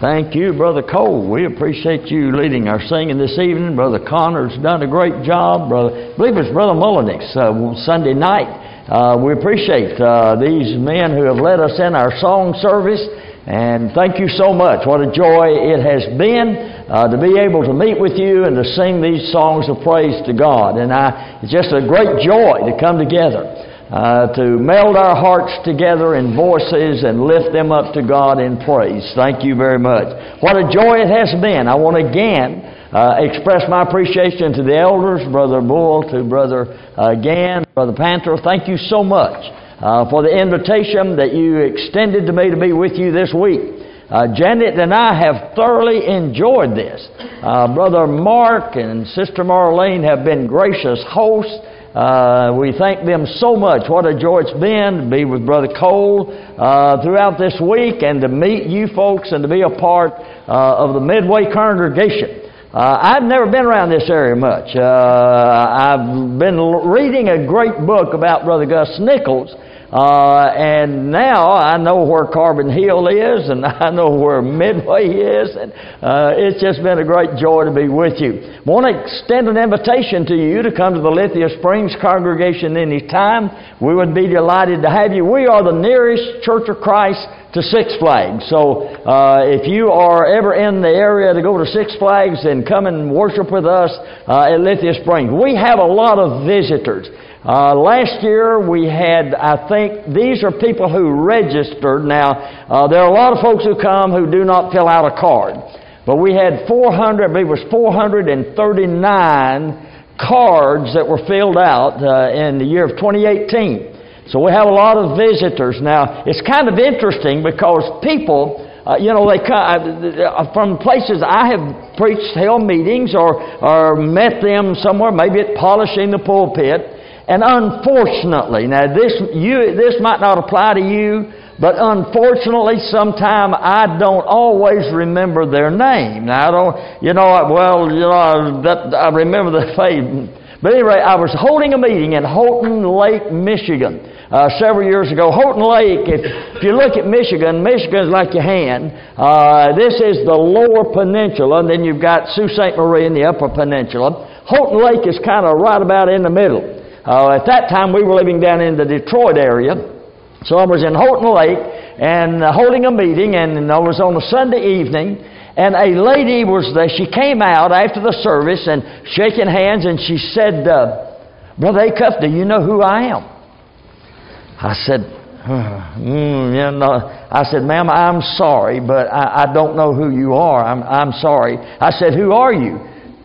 Thank you, Brother Cole. We appreciate you leading our singing this evening. Brother Connor's done a great job. Brother, I believe it's Brother Mullenix uh, Sunday night. Uh, we appreciate uh, these men who have led us in our song service. And thank you so much. What a joy it has been uh, to be able to meet with you and to sing these songs of praise to God. And I, it's just a great joy to come together uh, to meld our hearts together in voices and lift them up to God in praise. Thank you very much. What a joy it has been. I want again uh, express my appreciation to the elders, Brother Bull, to Brother uh, Gann, Brother Panther. Thank you so much uh, for the invitation that you extended to me to be with you this week. Uh, Janet and I have thoroughly enjoyed this. Uh, Brother Mark and Sister Marlene have been gracious hosts. Uh, we thank them so much. What a joy it's been to be with Brother Cole uh, throughout this week and to meet you folks and to be a part uh, of the Midway congregation. Uh, I've never been around this area much. Uh, I've been reading a great book about Brother Gus Nichols uh, and now I know where Carbon Hill is, and I know where Midway is, and uh, it's just been a great joy to be with you. I want to extend an invitation to you to come to the Lithia Springs congregation anytime. We would be delighted to have you. We are the nearest Church of Christ to Six Flags. So uh, if you are ever in the area to go to Six Flags, and come and worship with us uh, at Lithia Springs. We have a lot of visitors. Uh, last year we had, I think, these are people who registered. Now, uh, there are a lot of folks who come who do not fill out a card. But we had 400, I believe it was 439 cards that were filled out uh, in the year of 2018. So we have a lot of visitors. Now, it's kind of interesting because people, uh, you know, they come uh, from places I have preached, held meetings, or, or met them somewhere, maybe at polishing the pulpit. And unfortunately, now this, you, this might not apply to you, but unfortunately, sometimes I don't always remember their name. Now, I don't, you know, well, you know, that, I remember the face. But anyway, I was holding a meeting in Houghton Lake, Michigan, uh, several years ago. Houghton Lake, if, if you look at Michigan, Michigan is like your hand. Uh, this is the lower peninsula, and then you've got Sault Ste. Marie in the upper peninsula. Houghton Lake is kind of right about in the middle. Uh, at that time, we were living down in the Detroit area. So I was in Houghton Lake and uh, holding a meeting, and I was on a Sunday evening. And a lady was there. She came out after the service and shaking hands, and she said, uh, Brother Acuff, do you know who I am? I said, mm, you know, I said, ma'am, I'm sorry, but I, I don't know who you are. I'm, I'm sorry. I said, who are you?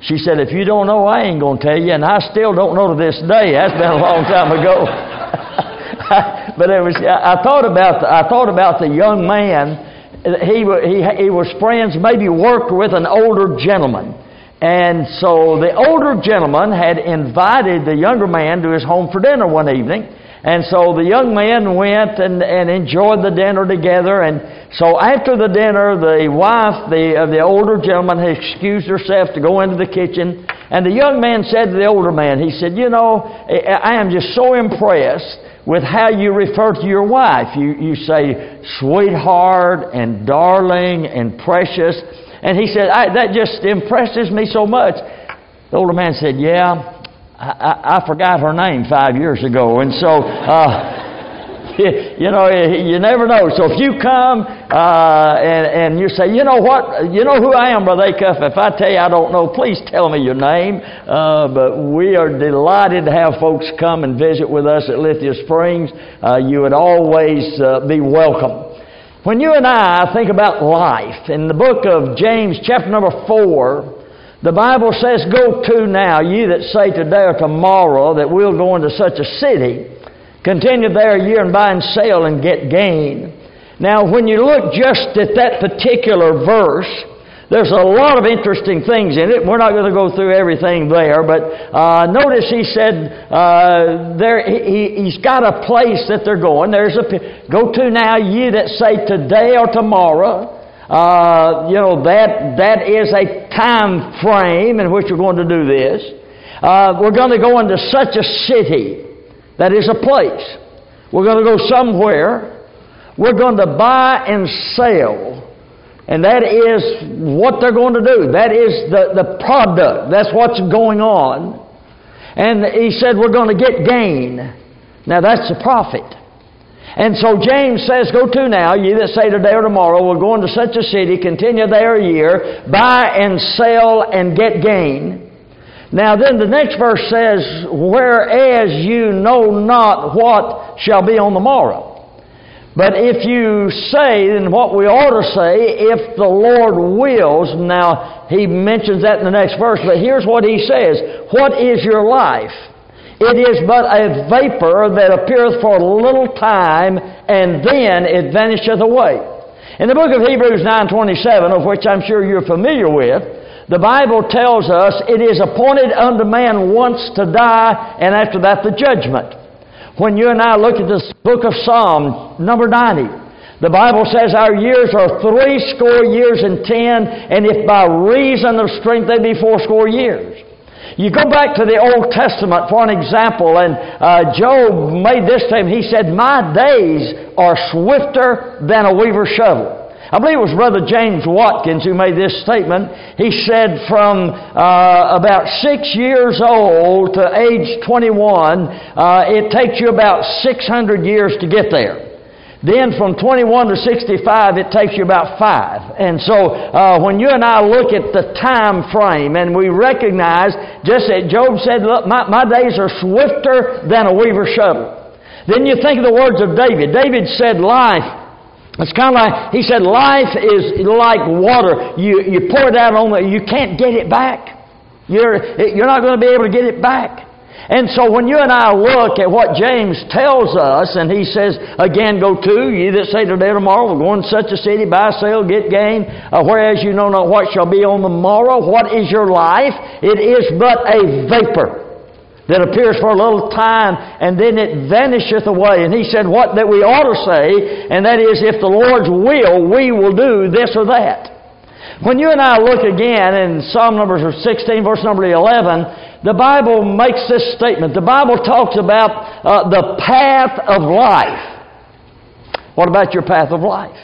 She said, If you don't know, I ain't going to tell you. And I still don't know to this day. That's been a long time ago. but it was, I thought about the, I thought about the young man. He, he, he was friends, maybe worked with an older gentleman. And so the older gentleman had invited the younger man to his home for dinner one evening. And so the young man went and, and enjoyed the dinner together. And so after the dinner, the wife the, of the older gentleman had excused herself to go into the kitchen. And the young man said to the older man, he said, You know, I am just so impressed with how you refer to your wife. You, you say sweetheart and darling and precious. And he said, That just impresses me so much. The older man said, Yeah, I, I, I, forgot her name five years ago, and so uh, you know you never know. So if you come uh, and and you say, you know what, you know who I am, brother Acuff. If I tell you I don't know, please tell me your name. Uh, but we are delighted to have folks come and visit with us at Lithia Springs. Uh, you would always uh, be welcome. When you and I think about life, in the book of James, chapter number four. The Bible says, Go to now, ye that say today or tomorrow that we'll go into such a city, continue there a year and buy and sell and get gain. Now, when you look just at that particular verse, there's a lot of interesting things in it. We're not going to go through everything there, but uh, notice he said uh, there he, has got a place that they're going. There's a go to now, ye that say today or tomorrow. Uh, you know, that, that is a time frame in which we're going to do this. Uh, we're going to go into such a city that is a place. We're going to go somewhere. We're going to buy and sell. And that is what they're going to do. That is the, the product. That's what's going on. And he said, We're going to get gain. Now that's the profit. And so James says, Go to now, ye that say today or tomorrow, we'll go into such a city, continue there a year, buy and sell and get gain. Now then the next verse says, Whereas you know not what shall be on the morrow. But if you say, then what we ought to say, if the Lord wills, now he mentions that in the next verse, but here's what he says What is your life? It is but a vapor that appeareth for a little time, and then it vanisheth away. In the book of Hebrews 9.27, of which I'm sure you're familiar with, the Bible tells us it is appointed unto man once to die, and after that the judgment. When you and I look at this book of Psalm, number 90, the Bible says our years are three score years and ten, and if by reason of strength they be fourscore years. You go back to the Old Testament for an example, and uh, Job made this statement. He said, My days are swifter than a weaver's shuttle. I believe it was Brother James Watkins who made this statement. He said from uh, about six years old to age 21, uh, it takes you about 600 years to get there. Then from 21 to 65, it takes you about five. And so uh, when you and I look at the time frame and we recognize, just as Job said, look, my, my days are swifter than a weaver's shuttle. Then you think of the words of David. David said, life it's kind of like, he said, life is like water. You, you pour it out on the, you can't get it back. You're, you're not going to be able to get it back. And so when you and I look at what James tells us, and he says, again, go to, ye that say today or tomorrow, we're going to such a city, buy, sell, get gain, uh, whereas you know not what shall be on the morrow. What is your life? It is but a vapor that appears for a little time and then it vanisheth away. And he said, What that we ought to say, and that is, if the Lord's will, we will do this or that. When you and I look again in Psalm number 16, verse number 11, the Bible makes this statement. The Bible talks about uh, the path of life. What about your path of life?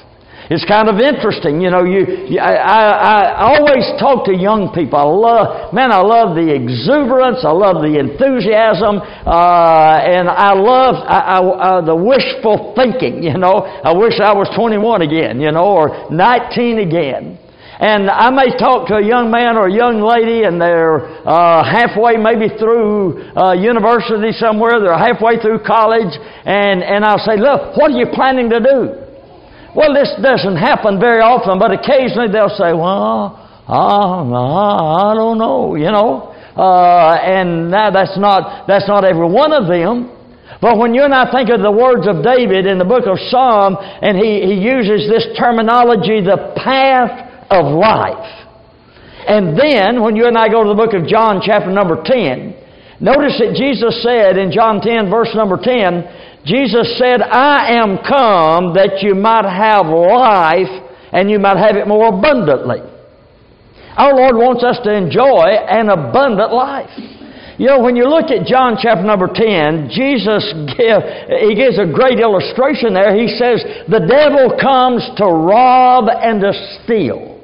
It's kind of interesting, you know. You, you I, I, I always talk to young people. I love, man, I love the exuberance. I love the enthusiasm, uh, and I love I, uh, the wishful thinking. You know, I wish I was 21 again, you know, or 19 again. And I may talk to a young man or a young lady, and they're uh, halfway maybe through uh, university somewhere. They're halfway through college, and and I'll say, "Look, what are you planning to do?" Well, this doesn't happen very often, but occasionally they'll say, well, uh, I don't know, you know. Uh, and now that's not, that's not every one of them. But when you and I think of the words of David in the book of Psalm, and he, he uses this terminology, the path of life. And then, when you and I go to the book of John, chapter number 10, notice that Jesus said in John 10, verse number 10, Jesus said, I am come that you might have life and you might have it more abundantly. Our Lord wants us to enjoy an abundant life. You know, when you look at John chapter number 10, Jesus give, he gives a great illustration there. He says, the devil comes to rob and to steal.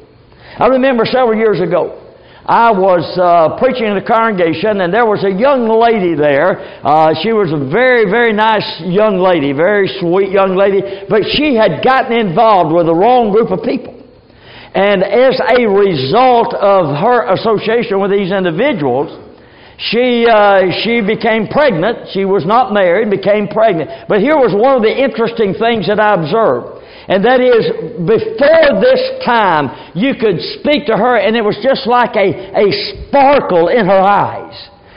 I remember several years ago, I was uh, preaching in the congregation, and there was a young lady there. Uh, she was a very, very nice young lady, very sweet young lady, but she had gotten involved with the wrong group of people. And as a result of her association with these individuals, she, uh, she became pregnant. She was not married, became pregnant. But here was one of the interesting things that I observed. And that is, before this time, you could speak to her and it was just like a, a sparkle in her eyes.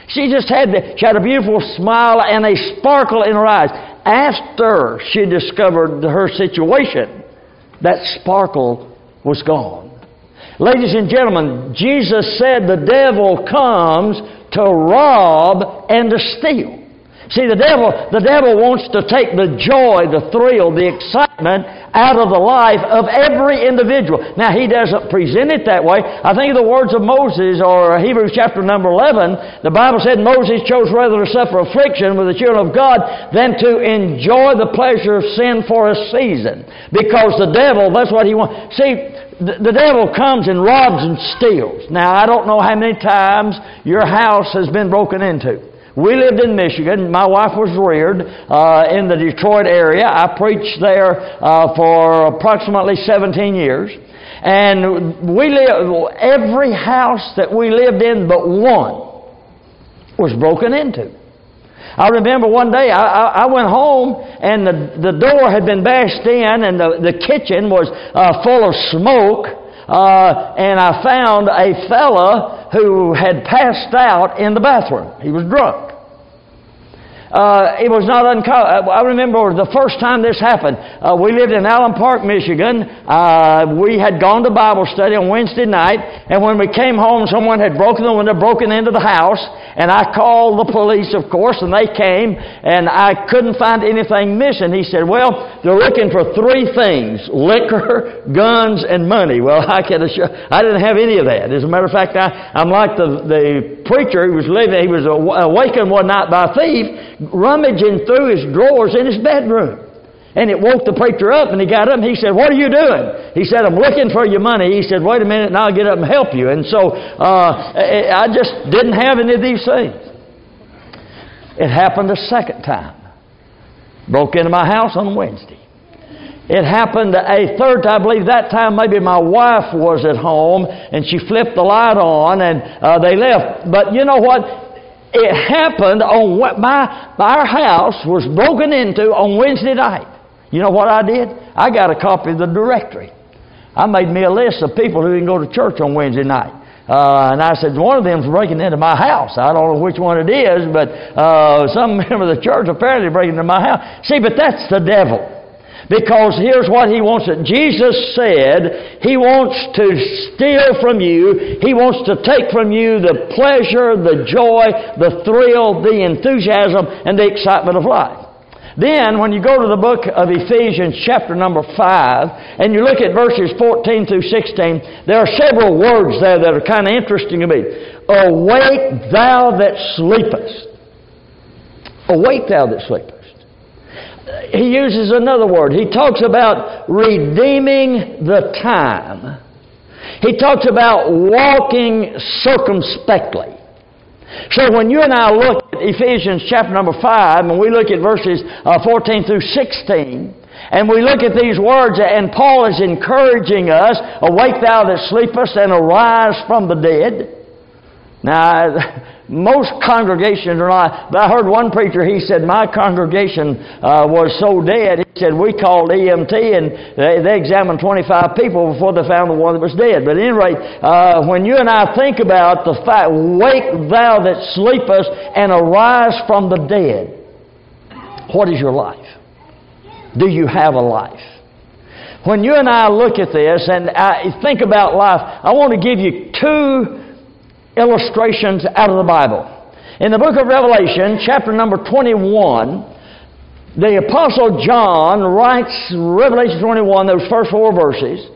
She just had, the, she had a beautiful smile and a sparkle in her eyes. After she discovered her situation, that sparkle was gone. Ladies and gentlemen, Jesus said the devil comes to rob and to steal. See, the devil, the devil wants to take the joy, the thrill, the excitement out of the life of every individual. Now, he doesn't present it that way. I think of the words of Moses or Hebrews chapter number 11. The Bible said Moses chose rather to suffer affliction with the children of God than to enjoy the pleasure of sin for a season. Because the devil, that's what he wants. See, the, devil comes and robs and steals. Now, I don't know how many times your house has been broken into. We lived in Michigan. My wife was reared uh, in the Detroit area. I preached there uh, for approximately 17 years. And we lived, every house that we lived in but one was broken into. I remember one day I, I, I went home and the, the door had been bashed in and the, the kitchen was uh, full of smoke. Uh, and I found a fella who had passed out in the bathroom. He was drunk. Uh, it was not uncommon. I remember the first time this happened. Uh, we lived in Allen Park, Michigan. Uh, we had gone to Bible study on Wednesday night, and when we came home, someone had broken the window, broken into the house, and I called the police, of course, and they came, and I couldn't find anything missing. He said, "Well, they're looking for three things: liquor, guns, and money." Well, I can assure, I didn't have any of that. As a matter of fact, I, I'm like the the preacher who was living. He was awakened one night by a thief rummaging through his drawers in his bedroom. And it woke the preacher up, and he got up and he said, What are you doing? He said, I'm looking for your money. He said, Wait a minute, and I'll get up and help you. And so uh, I just didn't have any of these things. It happened a second time. Broke into my house on Wednesday. It happened a third time. I believe that time maybe my wife was at home and she flipped the light on and uh, they left. But you know what? It happened on what my, our house was broken into on Wednesday night. You know what I did? I got a copy of the directory. I made me a list of people who didn't go to church on Wednesday night. Uh, and I said, one of them's breaking into my house. I don't know which one it is, but uh, some member of the church apparently breaking into my house. See, but that's the devil. Because here's what he wants to. Jesus said he wants to steal from you. He wants to take from you the pleasure, the joy, the thrill, the enthusiasm, and the excitement of life. Then, when you go to the book of Ephesians, chapter number 5, and you look at verses 14 through 16, there are several words there that are kind of interesting to me. Awake, thou that sleepest. Awake, thou that sleepest he uses another word. He talks about redeeming the time. He talks about walking circumspectly. So when you and I look at Ephesians chapter number 5, and we look at verses uh, 14 through 16, and we look at these words, and Paul is encouraging us, Awake thou that sleepest, and arise from the dead. Now, most congregations are not. But I heard one preacher, he said, My congregation uh, was so dead, he said, We called EMT and they, they, examined 25 people before they found the one that was dead. But at any rate, uh, when you and I think about the fact, Wake thou that sleepest and arise from the dead, what is your life? Do you have a life? When you and I look at this and I think about life, I want to give you two illustrations out of the Bible. In the book of Revelation, chapter number 21, the Apostle John writes Revelation 21, those first four verses.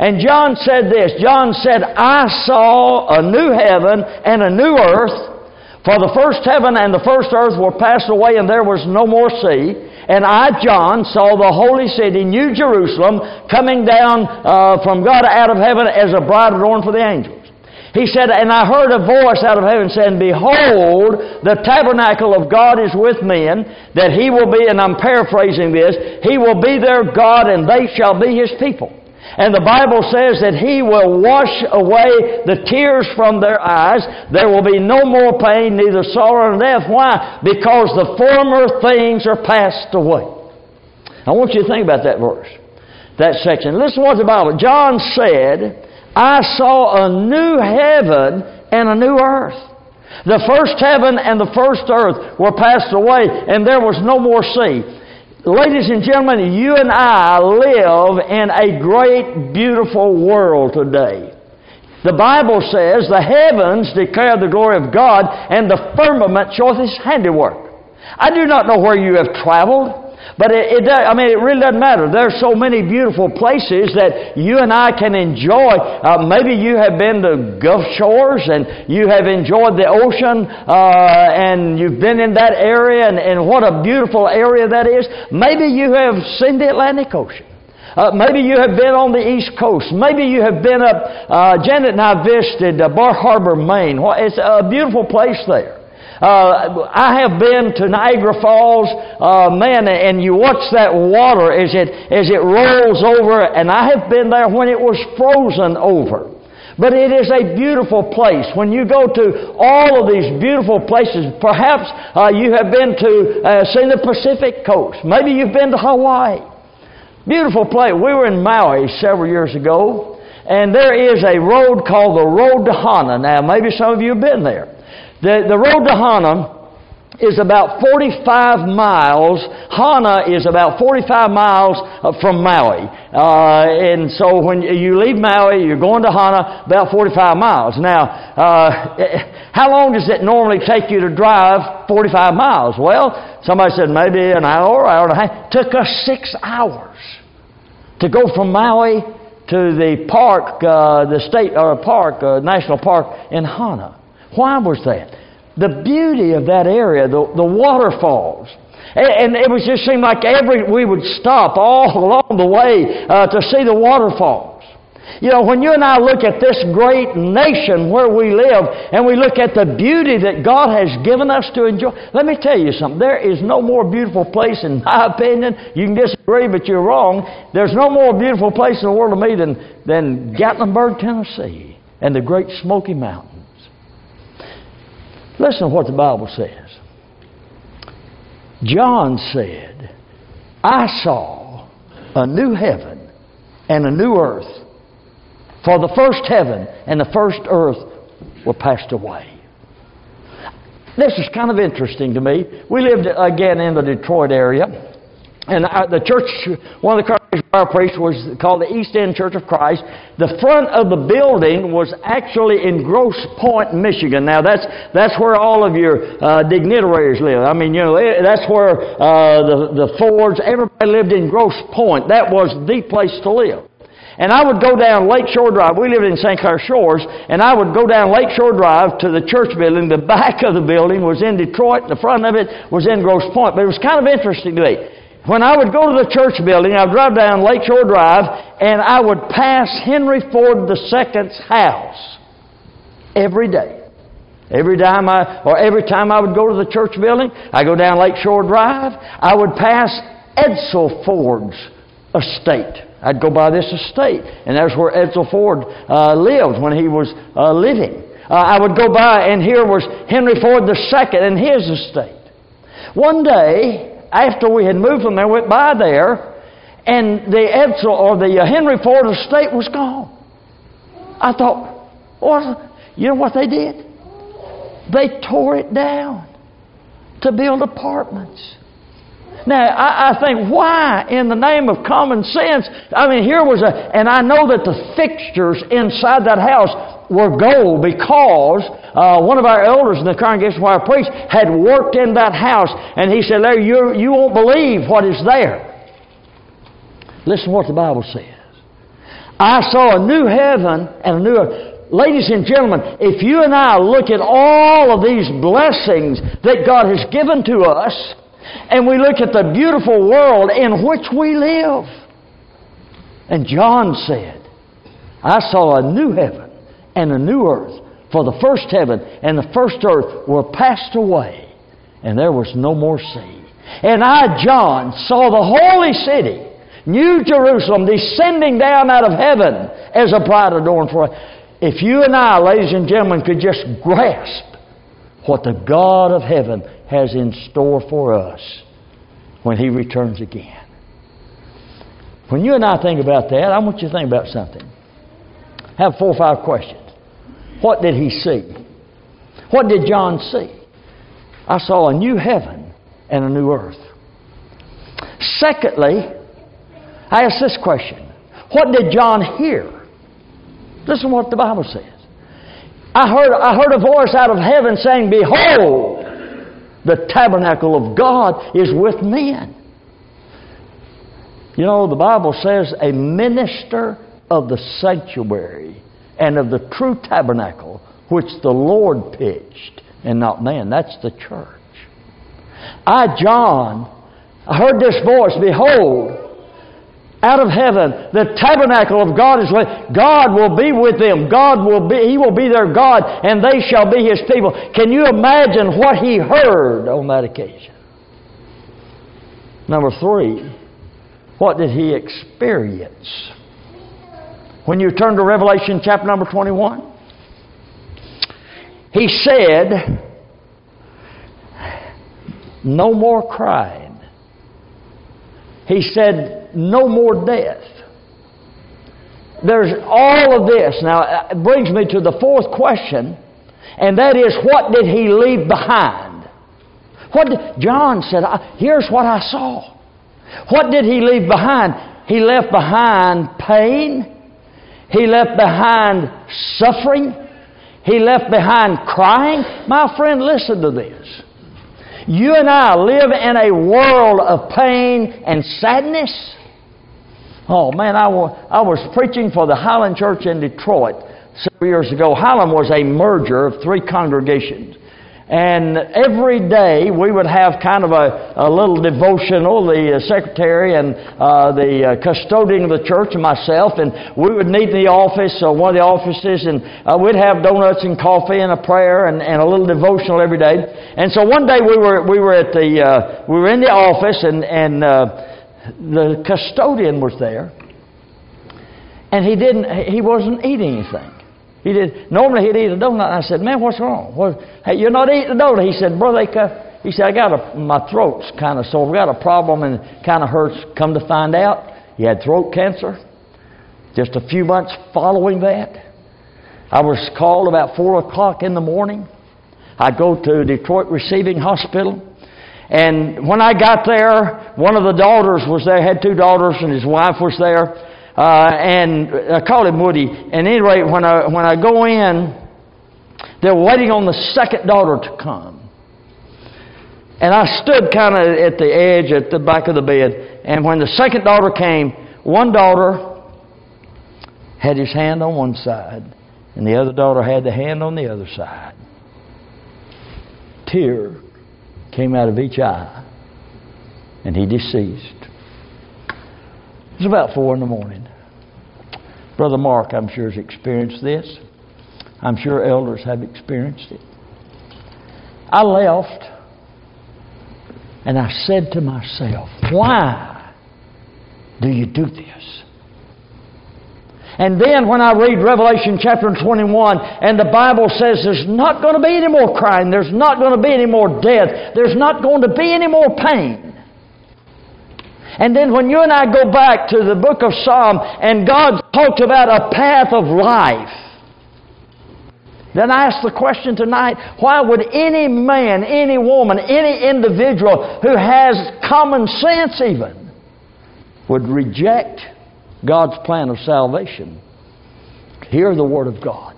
And John said this John said, I saw a new heaven and a new earth, for the first heaven and the first earth were passed away, and there was no more sea. And I, John, saw the holy city, New Jerusalem, coming down uh, from God out of heaven as a bride adorned for the angels. He said, And I heard a voice out of heaven saying, Behold, the tabernacle of God is with men, that he will be, and I'm paraphrasing this, he will be their God, and they shall be his people. And the Bible says that He will wash away the tears from their eyes. There will be no more pain, neither sorrow nor death. Why? Because the former things are passed away. I want you to think about that verse, that section. Listen to what the Bible. John said, I saw a new heaven and a new earth. The first heaven and the first earth were passed away, and there was no more sea. Ladies and gentlemen, you and I live in a great, beautiful world today. The Bible says the heavens declare the glory of God, and the firmament showeth his handiwork. I do not know where you have traveled. But it, it does, I mean, it really doesn't matter. There are so many beautiful places that you and I can enjoy. Uh, maybe you have been to Gulf Shores and you have enjoyed the ocean uh, and you've been in that area and, and what a beautiful area that is. Maybe you have seen the Atlantic Ocean. Uh, maybe you have been on the East Coast. Maybe you have been up, uh, Janet and I visited uh, Bar Harbor, Maine. It's a beautiful place there. Uh, I have been to Niagara Falls, uh, man, and you watch that water as it, as it rolls over, and I have been there when it was frozen over. But it is a beautiful place. When you go to all of these beautiful places, perhaps uh, you have been to, uh, seen the Pacific coast. Maybe you've been to Hawaii. Beautiful place. We were in Maui several years ago, and there is a road called the Road to Hana. Now, maybe some of you have been there. The, the road to Hana is about 45 miles. Hana is about 45 miles uh, from Maui. Uh, and so when you leave Maui, you're going to Hana, about 45 miles. Now, uh, how long does it normally take you to drive 45 miles? Well, somebody said maybe an hour, hour and a half. Took us six hours to go from Maui to the park, uh, the state or park, uh, national park in Hana. Why was that? The beauty of that area, the, the waterfalls. And, it was just seemed like every we would stop all along the way uh, to see the waterfalls. You know, when you and I look at this great nation where we live and we look at the beauty that God has given us to enjoy, let me tell you something. There is no more beautiful place, in my opinion. You can disagree, but you're wrong. There's no more beautiful place in the world to me than, than Gatlinburg, Tennessee, and the Great Smoky Mountains. Listen to what the Bible says. John said, I saw a new heaven and a new earth. For the first heaven and the first earth were passed away. This is kind of interesting to me. We lived again in the Detroit area, and the church, one of the our priest was called the East End Church of Christ. The front of the building was actually in Grosse Pointe, Michigan. Now that's that's where all of your uh, dignitaries live. I mean, you know, eh, that's where uh, the the Fords, everybody lived in Grosse Pointe. That was the place to live. And I would go down Lakeshore Drive. We lived in St. Clair Shores, and I would go down Lakeshore Drive to the church building. The back of the building was in Detroit, the front of it was in Grosse Pointe. But it was kind of interesting to me when I would go to the church building, I would drive down Lakeshore Drive, and I would pass Henry Ford II's house every day. Every time I, or every time I would go to the church building, I go down Lakeshore Drive, I would pass Edsel Ford's estate. I'd go by this estate, and that's where Edsel Ford uh, lived when he was uh, living. Uh, I would go by, and here was Henry Ford II and his estate. One day, after we had moved from there, went by there, and the Edsel or the uh, Henry Ford estate was gone. I thought, well, you know what they did? They tore it down to build apartments. Now, I, I, think, why in the name of common sense? I mean, here was a, and I know that the fixtures inside that house were gold because uh, one of our elders in the congregation where I preached had worked in that house, and he said, Larry, you, you won't believe what is there. Listen to what the Bible says. I saw a new heaven and a new earth. Ladies and gentlemen, if you and I look at all of these blessings that God has given to us, and we look at the beautiful world in which we live, and John said, I saw a new heaven and a new earth. For the first heaven and the first earth were passed away, and there was no more sea. And I, John, saw the holy city, New Jerusalem, descending down out of heaven as a bride adorned for. If you and I, ladies and gentlemen, could just grasp what the God of heaven has in store for us when He returns again. When you and I think about that, I want you to think about something. have four or five questions. What did he see? What did John see? I saw a new heaven and a new earth. Secondly, I ask this question What did John hear? Listen to what the Bible says. I heard, I heard a voice out of heaven saying, Behold, the tabernacle of God is with men. You know, the Bible says a minister of the sanctuary and of the true tabernacle which the Lord pitched and not man. That's the church. I, John, I heard this voice Behold, out of heaven. The tabernacle of God is with God will be with them. God will be He will be their God and they shall be His people. Can you imagine what he heard on that occasion? Number three, what did he experience? When you turn to Revelation chapter number 21, he said, No more crying. He said, No more death. There's all of this. Now, uh, it brings me to the fourth question, and that is, what did he leave behind? What did, John said, Here's what I saw. What did he leave behind? He left behind pain. He left behind suffering. He left behind crying. My friend, listen to this. You and I live in a world of pain and sadness. Oh man, I was, I was preaching for the Highland Church in Detroit several years ago. Highland was a merger of three congregations. And every day we would have kind of a, a little devotional, the uh, secretary and uh, the uh, custodian of the church and myself, and we would meet in the office, uh, one of the offices, and uh, we'd have donuts and coffee and a prayer and, and a little devotional every day. And so one day we were, we were at the, uh, we were in the office and, and the custodian was there, and he didn't, he wasn't eating anything. He did. Normally he'd eat a donut. I said, "Man, what's wrong? What, hey, you're not eating a donut." He said, "Brother, he said I got a my throat's kind of sore. We got a problem and kind of hurts. Come to find out, he had throat cancer. Just a few months following that, I was called about four o'clock in the morning. I go to Detroit Receiving Hospital. And when I got there, one of the daughters was there, had two daughters, and his wife was there. Uh, and I call him Woody. And anyway, when I, when I go in, they're waiting on the second daughter to come. And I stood kind of at the edge, at the back of the bed. And when the second daughter came, one daughter had his hand on one side, and the other daughter had the hand on the other side. Tear came out of each eye, and he deceased. It was about four in the morning. Brother Mark, I'm sure, has experienced this. I'm sure elders have experienced it. I left and I said to myself, Why do you do this? And then when I read Revelation chapter 21 and the Bible says there's not going to be any more crying, there's not going to be any more death, there's not going to be any more pain. And then when you and I go back to the book of Psalm and God talked about a path of life, then I ask the question tonight why would any man, any woman, any individual who has common sense even would reject God's plan of salvation? Hear the Word of God.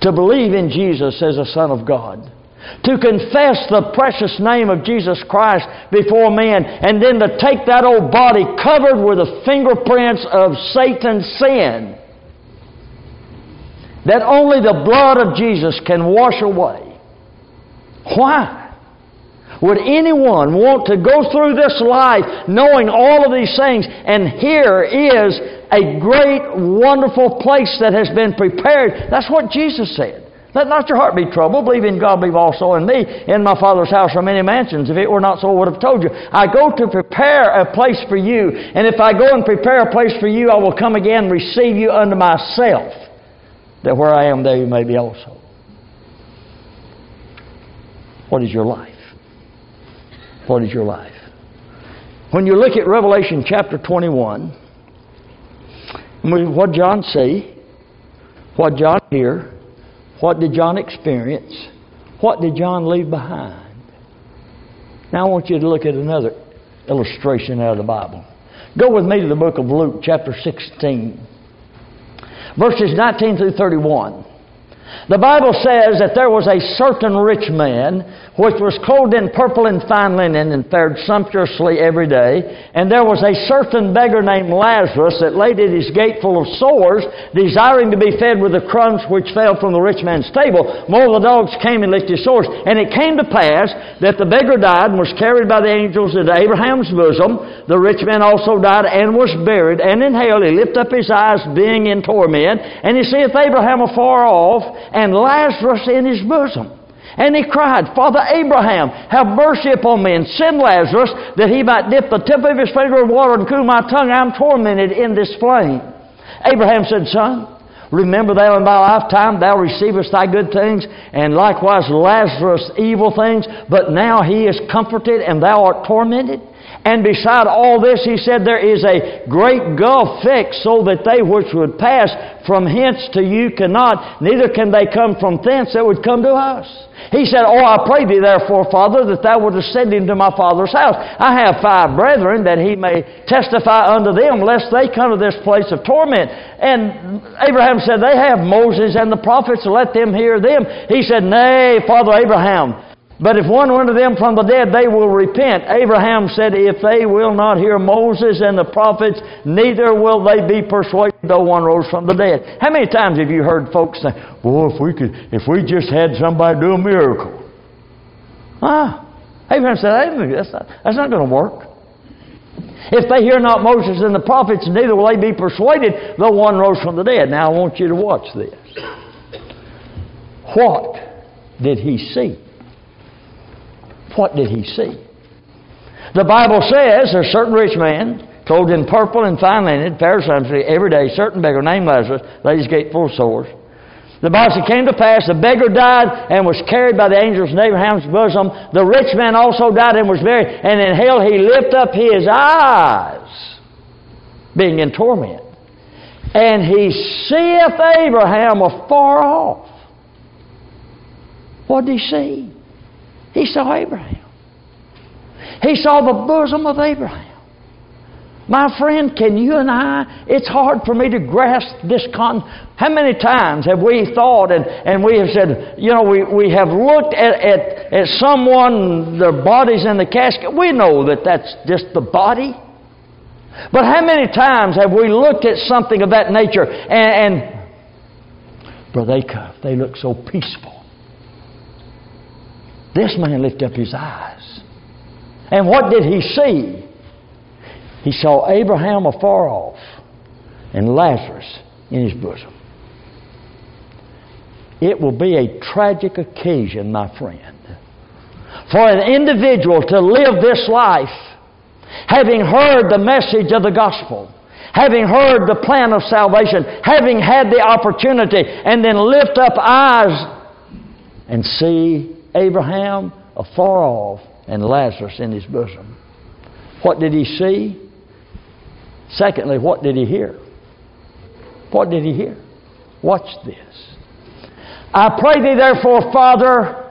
To believe in Jesus as a Son of God to confess the precious name of Jesus Christ before men, and then to take that old body covered with the fingerprints of Satan's sin that only the blood of Jesus can wash away. Why? Would anyone want to go through this life knowing all of these things? And here is a great, wonderful place that has been prepared. That's what Jesus said. Let not your heart be troubled. Believe in God, believe also in me. In my Father's house are many mansions. If it were not so, I would have told you. I go to prepare a place for you. And if I go and prepare a place for you, I will come again and receive you unto myself, that where I am, there you may be also. What is your life? What is your life? When you look at Revelation chapter 21, what John see, what John hear, what did John experience? What did John leave behind? Now I want you to look at another illustration out of the Bible. Go with me to the book of Luke, chapter 16, verses 19 through 31. The Bible says that there was a certain rich man which was clothed in purple and fine linen and fared sumptuously every day. And there was a certain beggar named Lazarus that laid at his gate full of sores, desiring to be fed with the crumbs which fell from the rich man's table. More of the dogs came and licked his sores. And it came to pass that the beggar died and was carried by the angels into Abraham's bosom. The rich man also died and was buried. And in hell he lifted up his eyes, being in torment. And he seeth Abraham afar off and Lazarus in his bosom. And he cried, Father Abraham, have mercy upon me, and send Lazarus that he might dip the tip of his finger in water and cool my tongue. I'm tormented in this flame. Abraham said, Son, remember thou in thy lifetime thou receivest thy good things, and likewise Lazarus evil things, but now he is comforted and thou art tormented. And beside all this, he said, there is a great gulf fixed, so that they which would pass from hence to you cannot, neither can they come from thence that would come to us. He said, Oh, I pray thee therefore, Father, that thou wouldest send him to my father's house. I have five brethren, that he may testify unto them, lest they come to this place of torment. And Abraham said, They have Moses and the prophets, let them hear them. He said, Nay, Father Abraham, but if one went to them from the dead, they will repent. Abraham said, If they will not hear Moses and the prophets, neither will they be persuaded, though one rose from the dead. How many times have you heard folks say, Boy, if we could, if we just had somebody do a miracle. Ah. Abraham said, that's not, that's not going to work. If they hear not Moses and the prophets, neither will they be persuaded, though one rose from the dead. Now I want you to watch this. What did he see? What did he see? The Bible says a certain rich man, clothed in purple and fine linen, fair every day, certain beggar named Lazarus, laid his gate full of sores. The Bible came to pass, the beggar died and was carried by the angels in Abraham's bosom. The rich man also died and was buried, and in hell he lifted up his eyes, being in torment. And he seeth Abraham afar off. What did he see? He saw Abraham. He saw the bosom of Abraham. My friend, can you and I, it's hard for me to grasp this con. How many times have we thought and, and we have said, you know, we, we have looked at, at, at someone, their bodies in the casket. We know that that's just the body. But how many times have we looked at something of that nature and, and Brother Acuff, they look so peaceful. This man lifted up his eyes. And what did he see? He saw Abraham afar off and Lazarus in his bosom. It will be a tragic occasion, my friend, for an individual to live this life having heard the message of the gospel, having heard the plan of salvation, having had the opportunity, and then lift up eyes and see Abraham afar off and Lazarus in his bosom. What did he see? Secondly, what did he hear? What did he hear? Watch this. I pray thee, therefore, Father,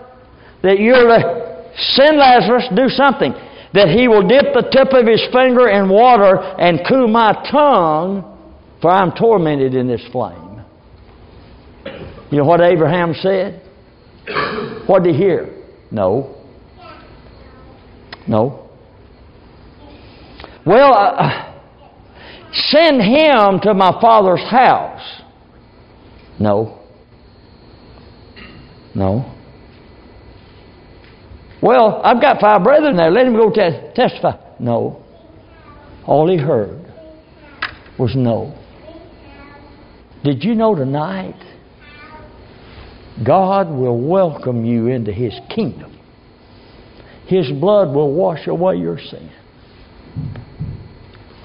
that to send Lazarus, do something, that he will dip the tip of his finger in water and cool my tongue, for I'm tormented in this flame. You know what Abraham said? What did he hear? No. No. Well, uh, send him to my father's house. No. No. Well, I've got five brethren there. Let him go te- testify. No. All he heard was no. Did you know tonight God will welcome you into His kingdom. His blood will wash away your sin.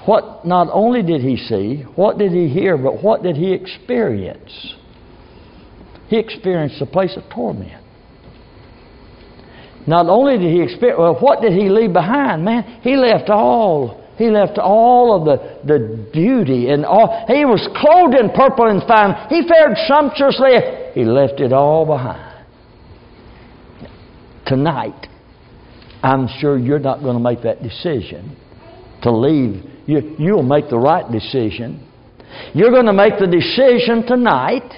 What not only did he see, what did he hear, but what did he experience? He experienced a place of torment. Not only did he experience, well, what did he leave behind? Man, he left all he left all of the, the beauty and all. He was clothed in purple and fine. He fared sumptuously. He left it all behind. Tonight, I'm sure you're not going to make that decision to leave. You, you'll make the right decision. You're going to make the decision tonight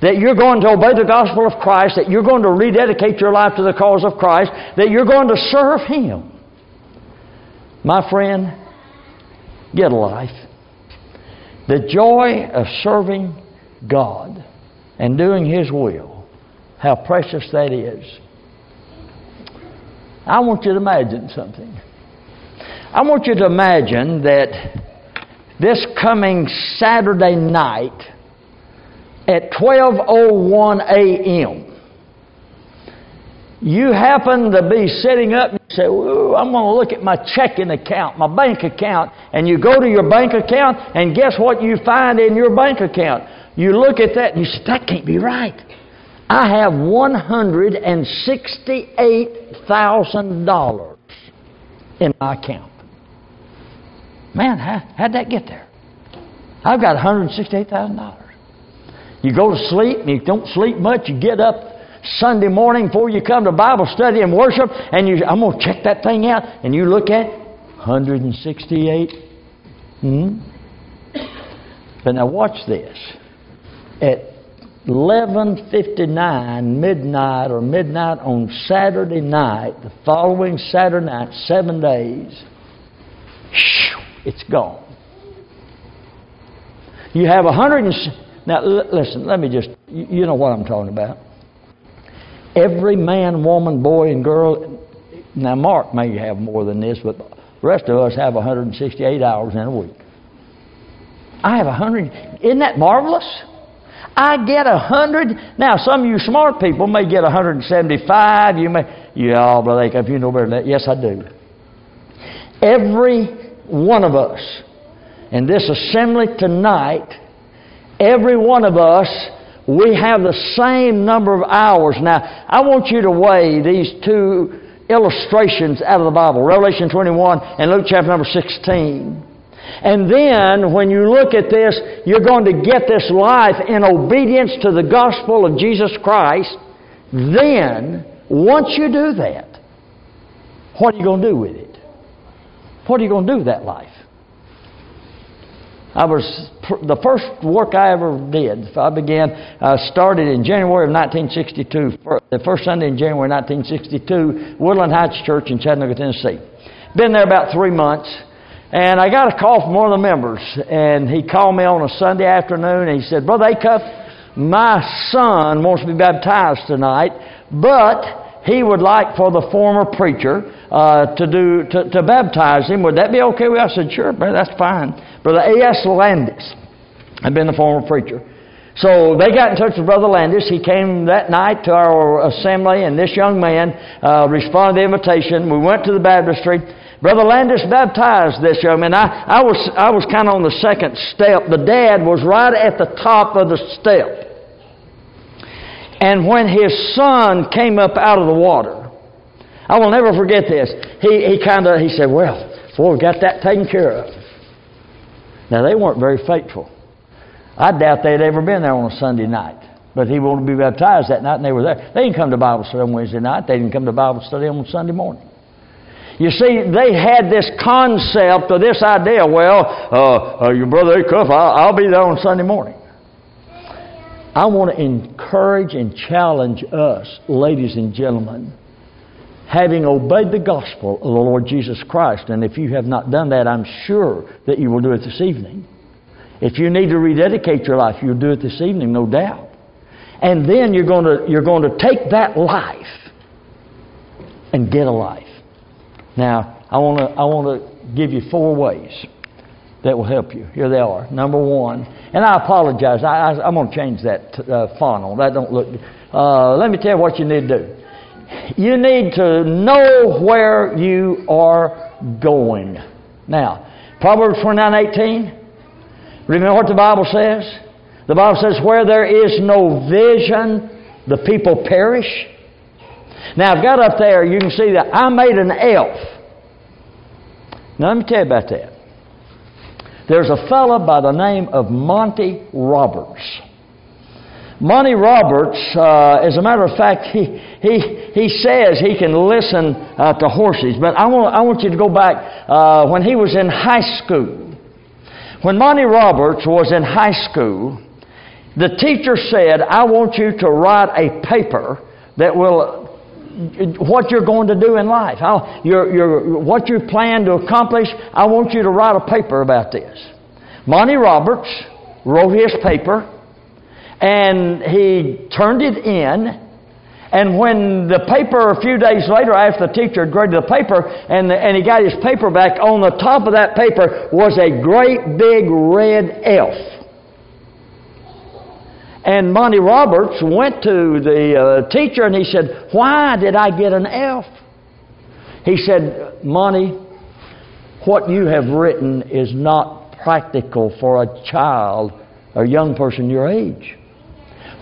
that you're going to obey the gospel of Christ, that you're going to rededicate your life to the cause of Christ, that you're going to serve Him. My friend, get a life. The joy of serving God and doing His will, how precious that is. I want you to imagine something. I want you to imagine that this coming Saturday night at 12:01 a.m. You happen to be sitting up and say, I'm going to look at my checking account, my bank account, and you go to your bank account, and guess what you find in your bank account? You look at that and you say, That can't be right. I have $168,000 in my account. Man, how, how'd that get there? I've got $168,000. You go to sleep and you don't sleep much. You get up Sunday morning before you come to Bible study and worship, and you, I'm going to check that thing out, and you look at 168. Hmm? But now watch this. At 11:59 midnight or midnight on Saturday night, the following Saturday night, seven days, it's gone. You have a hundred. Now, l- listen, let me just, you know what I'm talking about. Every man, woman, boy, and girl, now Mark may have more than this, but the rest of us have 168 hours in a week. I have 100. Isn't that marvelous? I get a hundred. Now, some of you smart people may get 175. You may, yeah, all brother if you know better than that. Yes, I do. Every one of us in this assembly tonight Every one of us, we have the same number of hours. Now, I want you to weigh these two illustrations out of the Bible Revelation 21 and Luke chapter number 16. And then, when you look at this, you're going to get this life in obedience to the gospel of Jesus Christ. Then, once you do that, what are you going to do with it? What are you going to do with that life? I was the first work I ever did. I began uh, started in January of 1962. The first Sunday in January 1962, Woodland Heights Church in Chattanooga, Tennessee. Been there about three months, and I got a call from one of the members, and he called me on a Sunday afternoon, and he said, "Brother Acuff, my son wants to be baptized tonight, but he would like for the former preacher uh, to do to, to baptize him. Would that be okay with you? I said, sure, brother, that's fine. Brother A.S. Landis had been the former preacher. So they got in touch with Brother Landis. He came that night to our assembly, and this young man uh, responded to the invitation. We went to the baptistry. Brother Landis baptized this young man. I, I was, I was kind of on the second step. The dad was right at the top of the step. And when his son came up out of the water, I will never forget this. He, he kind of he said, "Well, boy, we got that taken care of." Now, they weren't very faithful. I doubt they'd ever been there on a Sunday night. But he wanted to be baptized that night, and they were there. They didn't come to Bible study on Wednesday night. They didn't come to Bible study on Sunday morning. You see, they had this concept or this idea. Well, uh, uh, your brother Acuff, I'll, I'll be there on Sunday morning. I want to encourage and challenge us, ladies and gentlemen, having obeyed the gospel of the Lord Jesus Christ. And if you have not done that, I'm sure that you will do it this evening. If you need to rededicate your life, you'll do it this evening, no doubt. And then you're going to, you're going to take that life and get a life. Now, I want to, I want to give you four ways that will help you. Here they are. Number one, and I apologize. I, I, am going to change that uh, font on. That don't look. Uh, let me tell you what you need to do. You need to know where you are going. Now, Proverbs 29:18. Remember what the Bible says? The Bible says, "Where there is no vision, the people perish." Now, I've got up there. You can see that I made an elf. Now, let me tell you about that. There's a fellow by the name of Monty Roberts. Monty Roberts, uh, as a matter of fact, he, he, he says he can listen uh, to horses. But I want, I want you to go back uh, when he was in high school. When Monty Roberts was in high school, the teacher said, I want you to write a paper that will what you're going to do in life, how your, what you plan to accomplish. I want you to write a paper about this. Monty Roberts wrote his paper, and he turned it in. And when the paper, a few days later, after the teacher had graded the paper, and, the, and he got his paper back, on the top of that paper was a great big red elf. And Monty Roberts went to the uh, teacher and he said, Why did I get an F? He said, Monty, what you have written is not practical for a child or young person your age.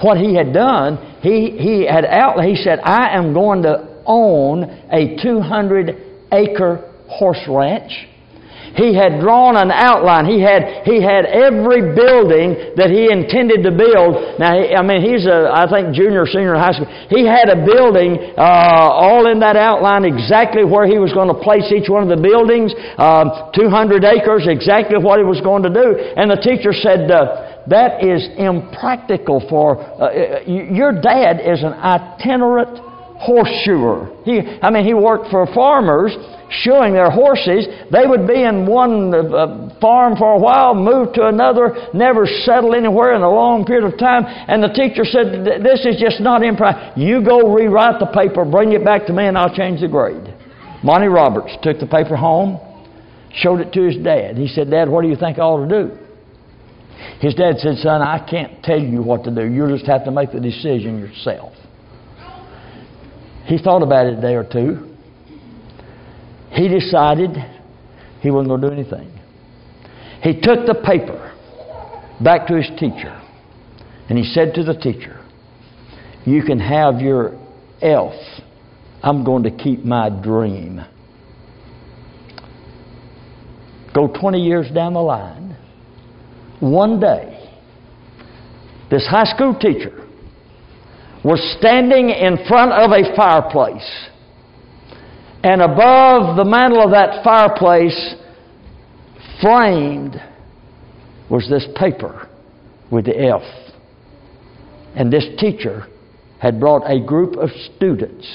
What he had done, he, he had out, he said, I am going to own a 200 acre horse ranch he had drawn an outline. He had, he had every building that he intended to build. Now, I mean, he's a, I think, junior, senior in high school. He had a building uh, all in that outline, exactly where he was going to place each one of the buildings, uh, 200 acres, exactly what he was going to do. And the teacher said, uh, that is impractical for, uh, your dad is an itinerant horseshoer. He, I mean, he worked for farmers shoeing their horses. They would be in one uh, farm for a while, move to another, never settle anywhere in a long period of time. And the teacher said, This is just not improper. You go rewrite the paper, bring it back to me, and I'll change the grade. Monty Roberts took the paper home, showed it to his dad. He said, Dad, what do you think I ought to do? His dad said, Son, I can't tell you what to do. You'll just have to make the decision yourself. He thought about it a day or two. He decided he wasn't going to do anything. He took the paper back to his teacher and he said to the teacher, You can have your elf. I'm going to keep my dream. Go 20 years down the line. One day, this high school teacher was standing in front of a fireplace and above the mantle of that fireplace, framed, was this paper with the F. And this teacher had brought a group of students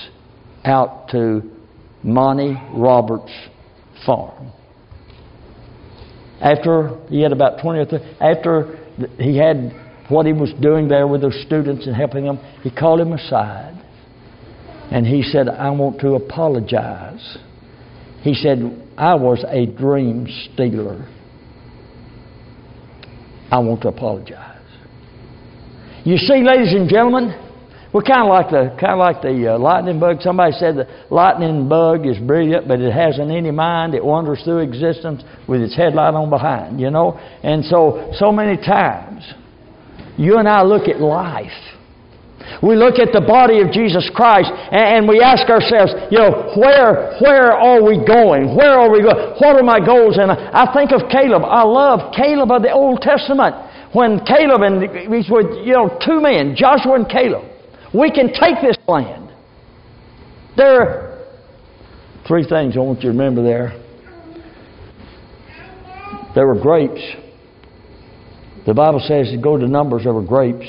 out to Monty Roberts' farm. After he had about 20 or 30, after he had what he was doing there with those students and helping them, he called him aside and he said, I want to apologize. He said, I was a dream stealer. I want to apologize. You see, ladies and gentlemen, we're kind of like the kind of like the uh, lightning bug. Somebody said the lightning bug is brilliant, but it hasn't any mind. It wanders through existence with its headlight on behind. You know, and so so many times, you and I look at life we look at the body of Jesus Christ and we ask ourselves, you know, where, where are we going? Where are we going? What are my goals? And I think of Caleb. I love Caleb of the Old Testament. When Caleb and he's with, you know, two men, Joshua and Caleb. We can take this land. There are three things I want you to remember there. There were grapes. The Bible says, to go to Numbers, there were grapes.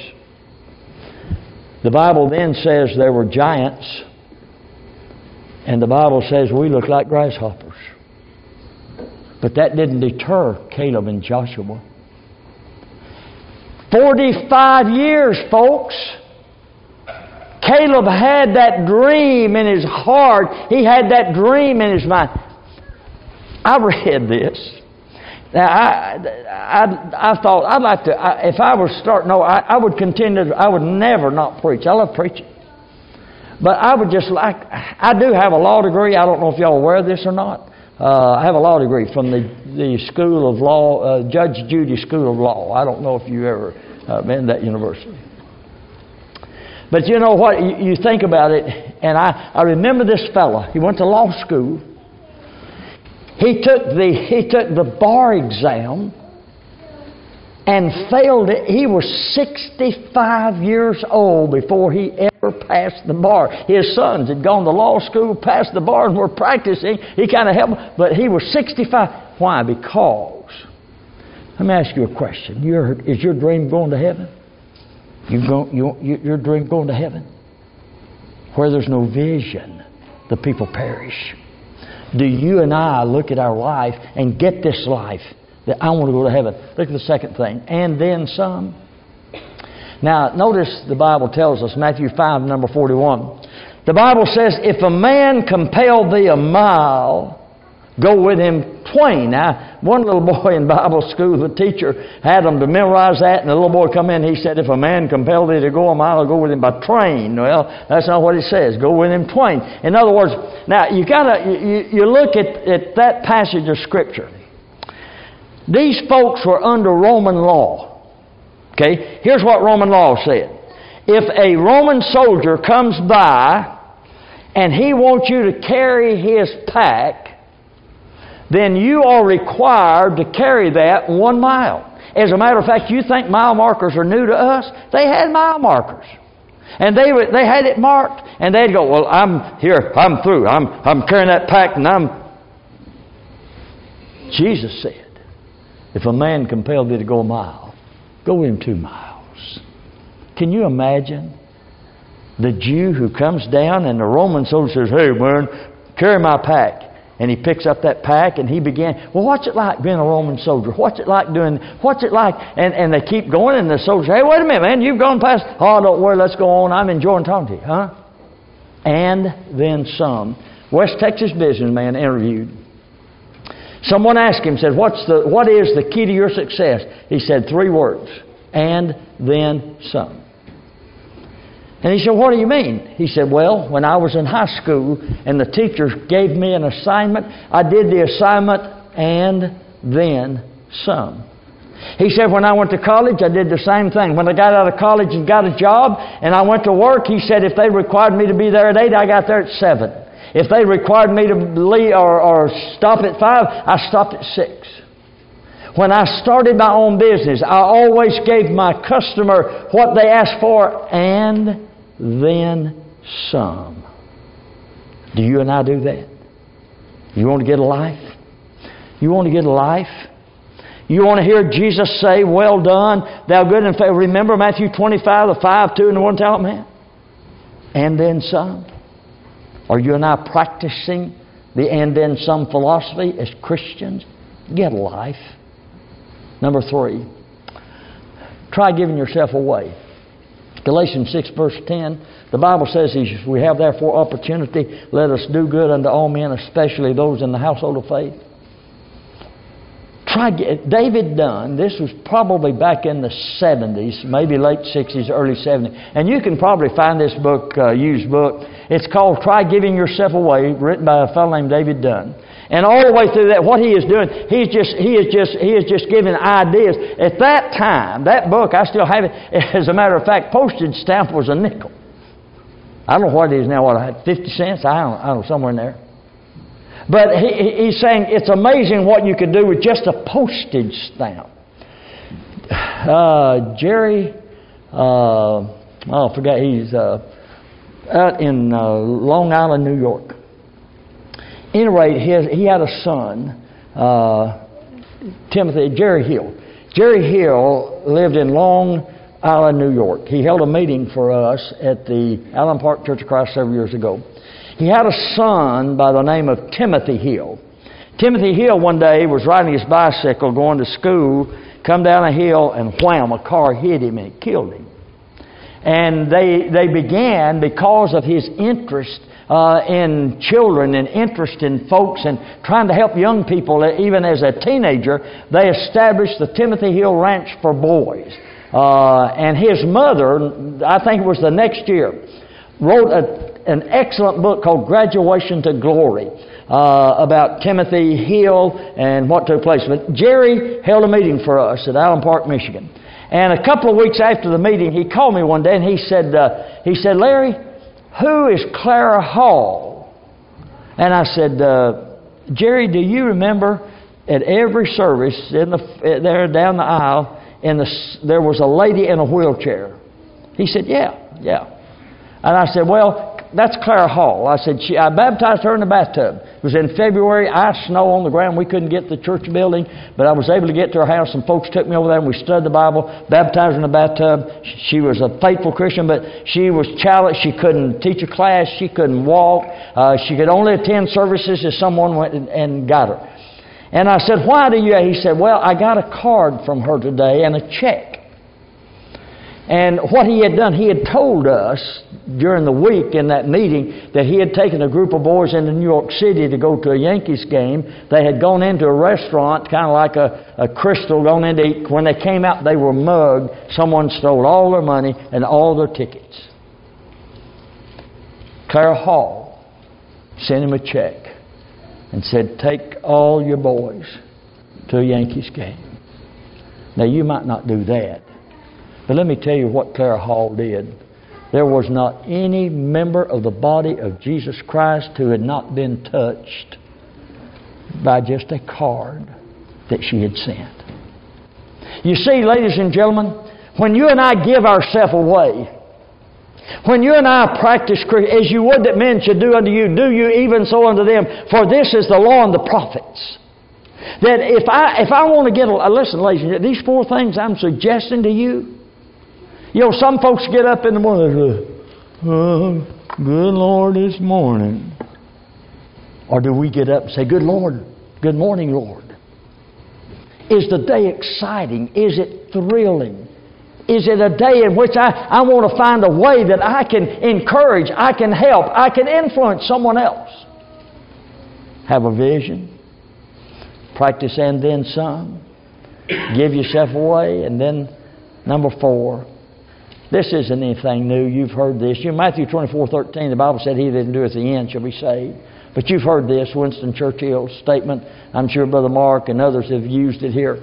The Bible then says there were giants, and the Bible says we look like grasshoppers. But that didn't deter Caleb and Joshua. 45 years, folks. Caleb had that dream in his heart. He had that dream in his mind. I read this. Now, I, I, I thought I'd like to, I, if I was starting, no, I, I would continue, I would never not preach. I love preaching. But I would just like, I do have a law degree. I don't know if y'all are aware of this or not. Uh, I have a law degree from the, the School of Law, uh, Judge Judy School of Law. I don't know if you ever uh, been to that university. But you know what? You, you think about it, and I, I remember this fella. He went to law school he took the, he took the bar exam and failed it. He was 65 years old before he ever passed the bar. His sons had gone to law school, passed the bar, and were practicing. He kind of helped, but he was 65. Why? Because, let me ask you a question. Your, is your dream going to heaven? You go, you, you're dream going to heaven. Where there's no vision, the people perish. Do you and I look at our life and get this life that I want to go to heaven? Look at the second thing. And then some. Now, notice the Bible tells us, Matthew 5, number 41. The Bible says, If a man compel thee a mile, go with him twain. Now, one little boy in Bible school, the teacher had them to memorize that, and the little boy come in, he said, If a man compel thee to go a mile, go with him by train. Well, that's not what it says. Go with him twain. In other words, now you gotta you, you look at, at that passage of Scripture. These folks were under Roman law. Okay, here's what Roman law said. If a Roman soldier comes by and he wants you to carry his pack, then you are required to carry that one mile. As a matter of fact, you think mile markers are new to us? They had mile markers. And they, they had it marked. And they'd go, Well, I'm here, I'm through. I'm, I'm carrying that pack and I'm. Jesus said, If a man compelled thee to go a mile, Go with him two miles. Can you imagine the Jew who comes down and the Roman soldier says, Hey, man, carry my pack. And he picks up that pack and he began, Well, what's it like being a Roman soldier? What's it like doing, what's it like? And, and they keep going and the soldier, Hey, wait a minute, man, you've gone past. Oh, don't worry, let's go on. I'm enjoying talking to you, huh? And then some. West Texas businessman interviewed. Someone asked him, said, What's the, What is the key to your success? He said three words, and then some. And he said, What do you mean? He said, Well, when I was in high school and the teachers gave me an assignment, I did the assignment and then some. He said, When I went to college, I did the same thing. When I got out of college and got a job and I went to work, he said, If they required me to be there at 8, I got there at 7. If they required me to leave or, or stop at five, I stopped at six. When I started my own business, I always gave my customer what they asked for and then some. Do you and I do that? You want to get a life? You want to get a life? You want to hear Jesus say, Well done, thou good and faithful. Remember Matthew 25, the 5, 2, and the 1 talent man? And then some. Are you and I practicing the and then some philosophy as Christians? Get a life. Number three, try giving yourself away. Galatians 6, verse 10, the Bible says, We have therefore opportunity, let us do good unto all men, especially those in the household of faith. Try David Dunn, this was probably back in the 70s, maybe late 60s, early 70s. And you can probably find this book, uh, used book. It's called Try Giving Yourself Away, written by a fellow named David Dunn. And all the way through that, what he is doing, he's just, he is just, he is just giving ideas. At that time, that book, I still have it. As a matter of fact, postage stamp was a nickel. I don't know what it is now, what, 50 cents? I don't, I don't know, somewhere in there. But he, he's saying it's amazing what you can do with just a postage stamp. Uh, Jerry, uh, oh, I he's uh, out in uh, Long Island, New York. Anyway, his, he had a son, uh, Timothy, Jerry Hill. Jerry Hill lived in Long Island, New York. He held a meeting for us at the Allen Park Church of Christ several years ago. He had a son by the name of Timothy Hill. Timothy Hill one day was riding his bicycle going to school, come down a hill, and wham, a car hit him and it killed him. And they, they began, because of his interest uh, in children and interest in folks and trying to help young people, even as a teenager, they established the Timothy Hill Ranch for Boys. Uh, and his mother, I think it was the next year, wrote a an excellent book called Graduation to Glory uh, about Timothy Hill and what took place. But Jerry held a meeting for us at Allen Park, Michigan. And a couple of weeks after the meeting, he called me one day and he said, uh, he said, Larry, who is Clara Hall? And I said, uh, Jerry, do you remember at every service in the, there down the aisle, in the, there was a lady in a wheelchair? He said, Yeah, yeah. And I said, Well, that's Clara Hall. I said, she, I baptized her in the bathtub. It was in February, ice, snow on the ground. We couldn't get the church building, but I was able to get to her house, and folks took me over there, and we studied the Bible, baptized her in the bathtub. She was a faithful Christian, but she was challenged. She couldn't teach a class. She couldn't walk. Uh, she could only attend services if someone went and, and got her. And I said, Why do you? He said, Well, I got a card from her today and a check. And what he had done, he had told us during the week in that meeting that he had taken a group of boys into New York City to go to a Yankees game. They had gone into a restaurant, kind of like a, a Krystal, gone into eat. When they came out, they were mugged. Someone stole all their money and all their tickets. Clara Hall sent him a check and said, Take all your boys to a Yankees game. Now, you might not do that. But let me tell you what Clara Hall did. There was not any member of the body of Jesus Christ who had not been touched by just a card that she had sent. You see, ladies and gentlemen, when you and I give ourselves away, when you and I practice, as you would that men should do unto you, do you even so unto them, for this is the law and the prophets. That if I, if I want to get, a, listen, ladies and gentlemen, these four things I'm suggesting to you, you know, some folks get up in the morning and say, oh, good Lord, it's morning. Or do we get up and say, Good Lord, good morning, Lord? Is the day exciting? Is it thrilling? Is it a day in which I, I want to find a way that I can encourage, I can help, I can influence someone else? Have a vision, practice and then some, give yourself away, and then number four, this isn't anything new. You've heard this. You Matthew 24, 13, the Bible said, He that endureth the end shall be saved. But you've heard this, Winston Churchill's statement. I'm sure Brother Mark and others have used it here.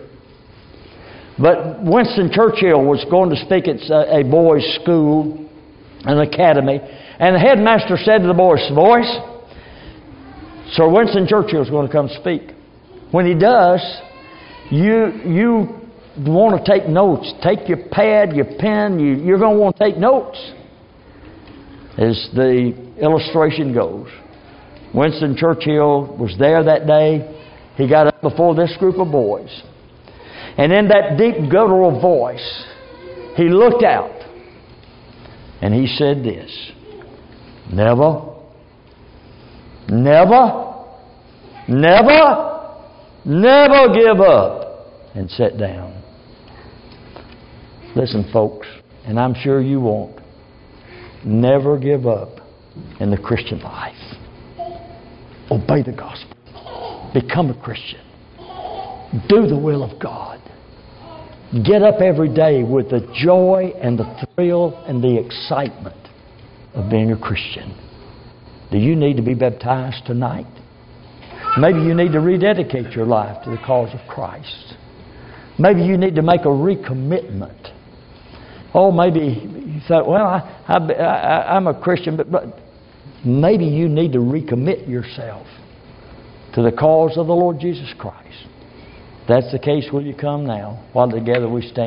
But Winston Churchill was going to speak at a boys' school, an academy, and the headmaster said to the boys, Boys, Sir Winston Churchill is going to come speak. When he does, you, you want to take notes, take your pad, your pen, you, you're going to want to take notes. As the illustration goes, Winston Churchill was there that day. He got up before this group of boys. And in that deep guttural voice, he looked out and he said this Never, never, never, never give up and sit down. Listen, folks, and I'm sure you won't. Never give up in the Christian life. Obey the gospel. Become a Christian. Do the will of God. Get up every day with the joy and the thrill and the excitement of being a Christian. Do you need to be baptized tonight? Maybe you need to rededicate your life to the cause of Christ. Maybe you need to make a recommitment Oh, maybe you thought, well, I, I, I, I'm a Christian, but, but maybe you need to recommit yourself to the cause of the Lord Jesus Christ. If that's the case, will you come now while together we stand?